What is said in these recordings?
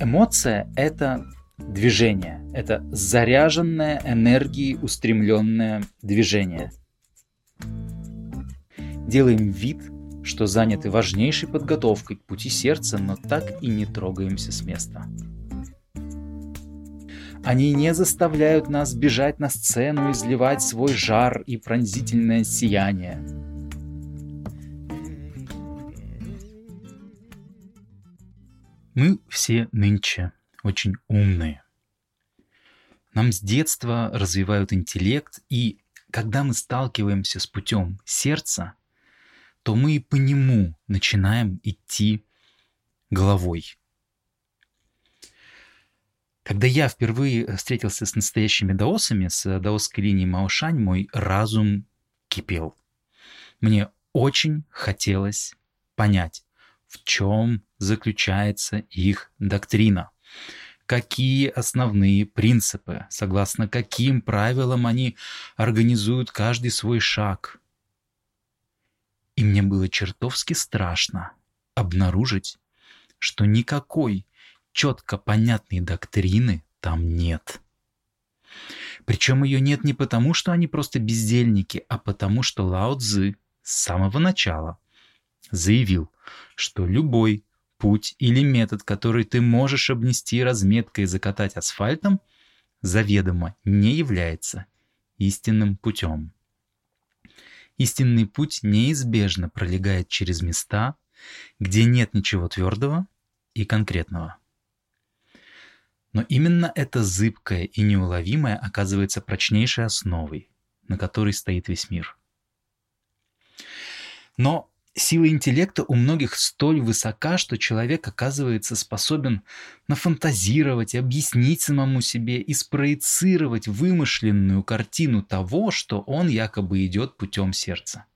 Эмоция – это движение, это заряженное энергией устремленное движение. Делаем вид, что заняты важнейшей подготовкой к пути сердца, но так и не трогаемся с места. Они не заставляют нас бежать на сцену изливать свой жар и пронзительное сияние. Мы все нынче очень умные. Нам с детства развивают интеллект, и когда мы сталкиваемся с путем сердца, то мы по нему начинаем идти головой. Когда я впервые встретился с настоящими даосами, с даосской линией Маошань, мой разум кипел. Мне очень хотелось понять, в чем заключается их доктрина, какие основные принципы, согласно каким правилам они организуют каждый свой шаг. И мне было чертовски страшно обнаружить, что никакой четко понятной доктрины там нет. Причем ее нет не потому, что они просто бездельники, а потому, что Лао Цзы с самого начала заявил, что любой путь или метод, который ты можешь обнести разметкой и закатать асфальтом, заведомо не является истинным путем. Истинный путь неизбежно пролегает через места, где нет ничего твердого и конкретного. Но именно это зыбкое и неуловимое оказывается прочнейшей основой, на которой стоит весь мир. Но сила интеллекта у многих столь высока, что человек оказывается способен нафантазировать, объяснить самому себе и спроецировать вымышленную картину того, что он якобы идет путем сердца.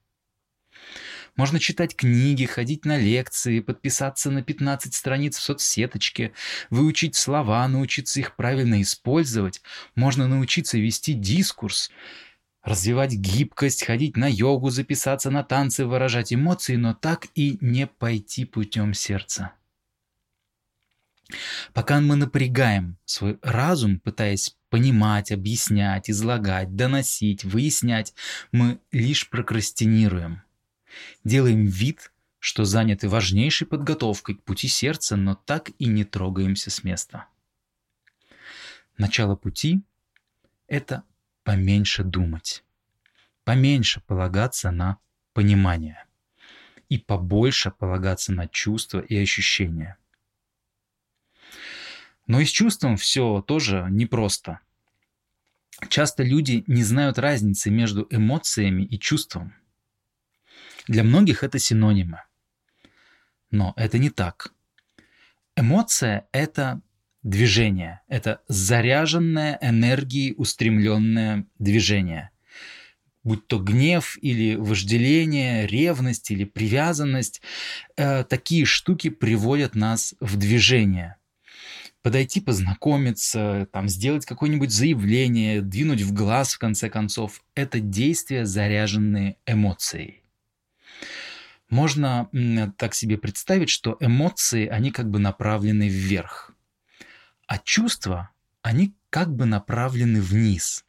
Можно читать книги, ходить на лекции, подписаться на 15 страниц в соцсеточке, выучить слова, научиться их правильно использовать. Можно научиться вести дискурс, развивать гибкость, ходить на йогу, записаться на танцы, выражать эмоции, но так и не пойти путем сердца. Пока мы напрягаем свой разум, пытаясь понимать, объяснять, излагать, доносить, выяснять, мы лишь прокрастинируем. Делаем вид, что заняты важнейшей подготовкой к пути сердца, но так и не трогаемся с места. Начало пути – это поменьше думать, поменьше полагаться на понимание и побольше полагаться на чувства и ощущения. Но и с чувством все тоже непросто. Часто люди не знают разницы между эмоциями и чувством – для многих это синонимы. Но это не так. Эмоция – это движение, это заряженное энергией устремленное движение. Будь то гнев или вожделение, ревность или привязанность, э, такие штуки приводят нас в движение – подойти познакомиться, там, сделать какое-нибудь заявление, двинуть в глаз, в конце концов. Это действия, заряженные эмоцией. Можно так себе представить, что эмоции, они как бы направлены вверх, а чувства, они как бы направлены вниз.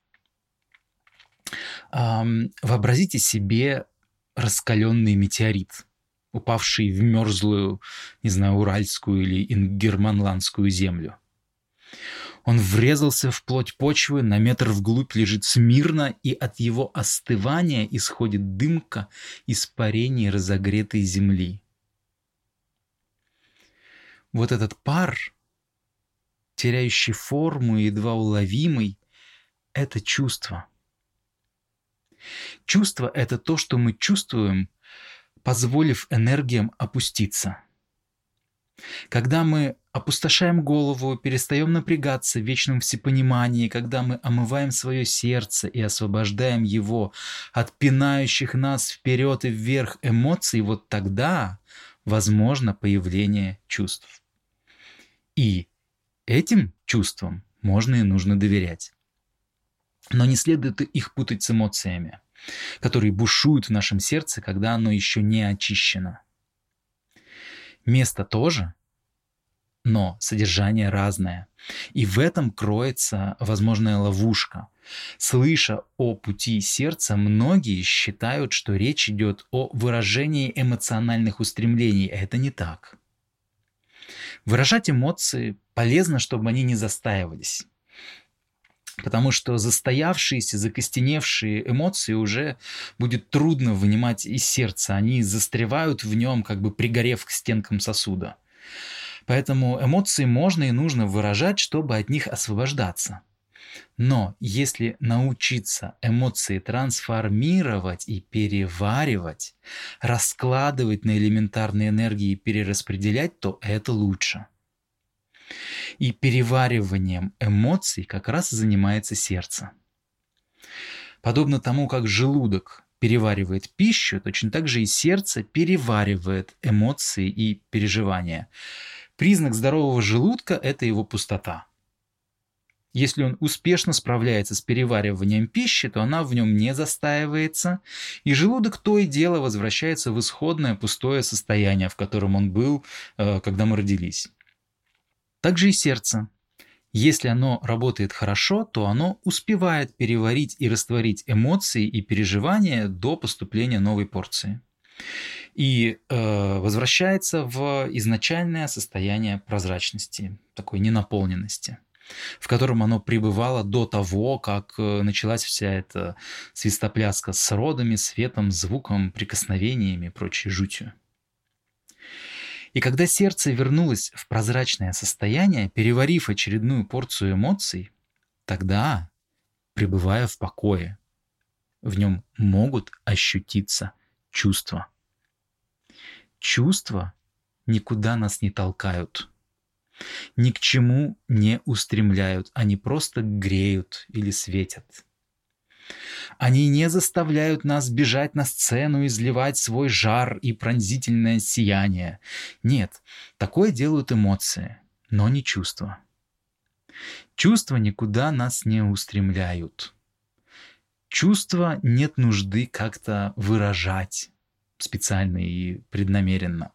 Вообразите себе раскаленный метеорит, упавший в мерзлую, не знаю, уральскую или ингерманландскую землю. Он врезался в плоть почвы, на метр вглубь лежит смирно, и от его остывания исходит дымка испарений разогретой земли. Вот этот пар, теряющий форму и едва уловимый, это чувство. Чувство – это то, что мы чувствуем, позволив энергиям опуститься – когда мы опустошаем голову, перестаем напрягаться в вечном всепонимании, когда мы омываем свое сердце и освобождаем его от пинающих нас вперед и вверх эмоций, вот тогда возможно появление чувств. И этим чувствам можно и нужно доверять. Но не следует их путать с эмоциями, которые бушуют в нашем сердце, когда оно еще не очищено – Место тоже, но содержание разное. И в этом кроется возможная ловушка. Слыша о пути сердца, многие считают, что речь идет о выражении эмоциональных устремлений. Это не так. Выражать эмоции полезно, чтобы они не застаивались. Потому что застоявшиеся, закостеневшие эмоции уже будет трудно вынимать из сердца. Они застревают в нем, как бы пригорев к стенкам сосуда. Поэтому эмоции можно и нужно выражать, чтобы от них освобождаться. Но если научиться эмоции трансформировать и переваривать, раскладывать на элементарные энергии и перераспределять, то это лучше. И перевариванием эмоций как раз занимается сердце. Подобно тому, как желудок переваривает пищу, точно так же и сердце переваривает эмоции и переживания. Признак здорового желудка – это его пустота. Если он успешно справляется с перевариванием пищи, то она в нем не застаивается, и желудок то и дело возвращается в исходное пустое состояние, в котором он был, э, когда мы родились. Также и сердце. Если оно работает хорошо, то оно успевает переварить и растворить эмоции и переживания до поступления новой порции и э, возвращается в изначальное состояние прозрачности, такой ненаполненности в котором оно пребывало до того, как э, началась вся эта свистопляска с родами, светом, звуком, прикосновениями и прочей жутью. И когда сердце вернулось в прозрачное состояние, переварив очередную порцию эмоций, тогда, пребывая в покое, в нем могут ощутиться чувства. Чувства никуда нас не толкают, ни к чему не устремляют, они просто греют или светят. Они не заставляют нас бежать на сцену и изливать свой жар и пронзительное сияние. Нет, такое делают эмоции, но не чувства. Чувства никуда нас не устремляют. Чувства нет нужды как-то выражать специально и преднамеренно.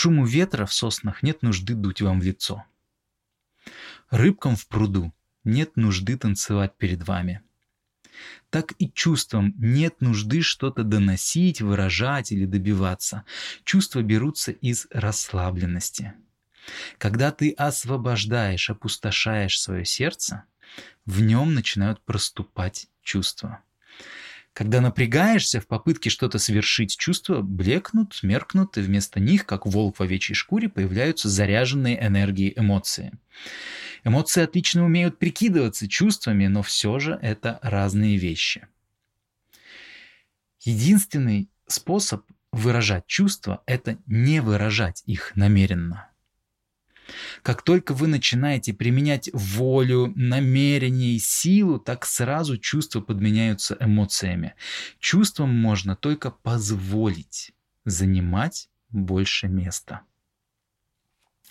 Шуму ветра в соснах нет нужды дуть вам в лицо. Рыбкам в пруду нет нужды танцевать перед вами. Так и чувствам нет нужды что-то доносить, выражать или добиваться. Чувства берутся из расслабленности. Когда ты освобождаешь, опустошаешь свое сердце, в нем начинают проступать чувства. Когда напрягаешься в попытке что-то совершить, чувства блекнут, меркнут, и вместо них, как волк в овечьей шкуре, появляются заряженные энергией эмоции. Эмоции отлично умеют прикидываться чувствами, но все же это разные вещи. Единственный способ выражать чувства – это не выражать их намеренно. Как только вы начинаете применять волю, намерение и силу, так сразу чувства подменяются эмоциями. Чувствам можно только позволить занимать больше места.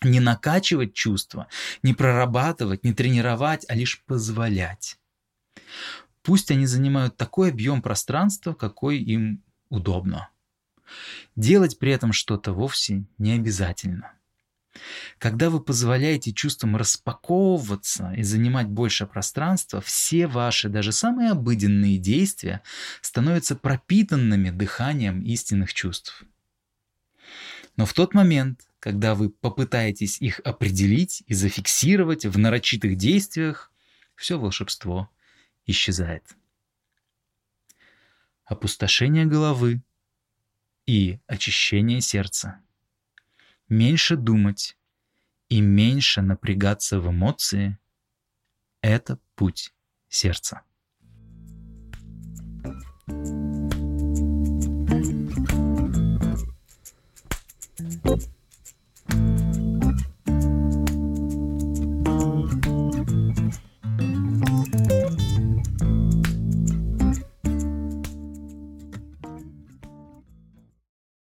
Не накачивать чувства, не прорабатывать, не тренировать, а лишь позволять. Пусть они занимают такой объем пространства, какой им удобно. Делать при этом что-то вовсе не обязательно. Когда вы позволяете чувствам распаковываться и занимать больше пространства, все ваши, даже самые обыденные действия становятся пропитанными дыханием истинных чувств. Но в тот момент, когда вы попытаетесь их определить и зафиксировать в нарочитых действиях, все волшебство исчезает. Опустошение головы и очищение сердца – меньше думать и меньше напрягаться в эмоции – это путь сердца. thank you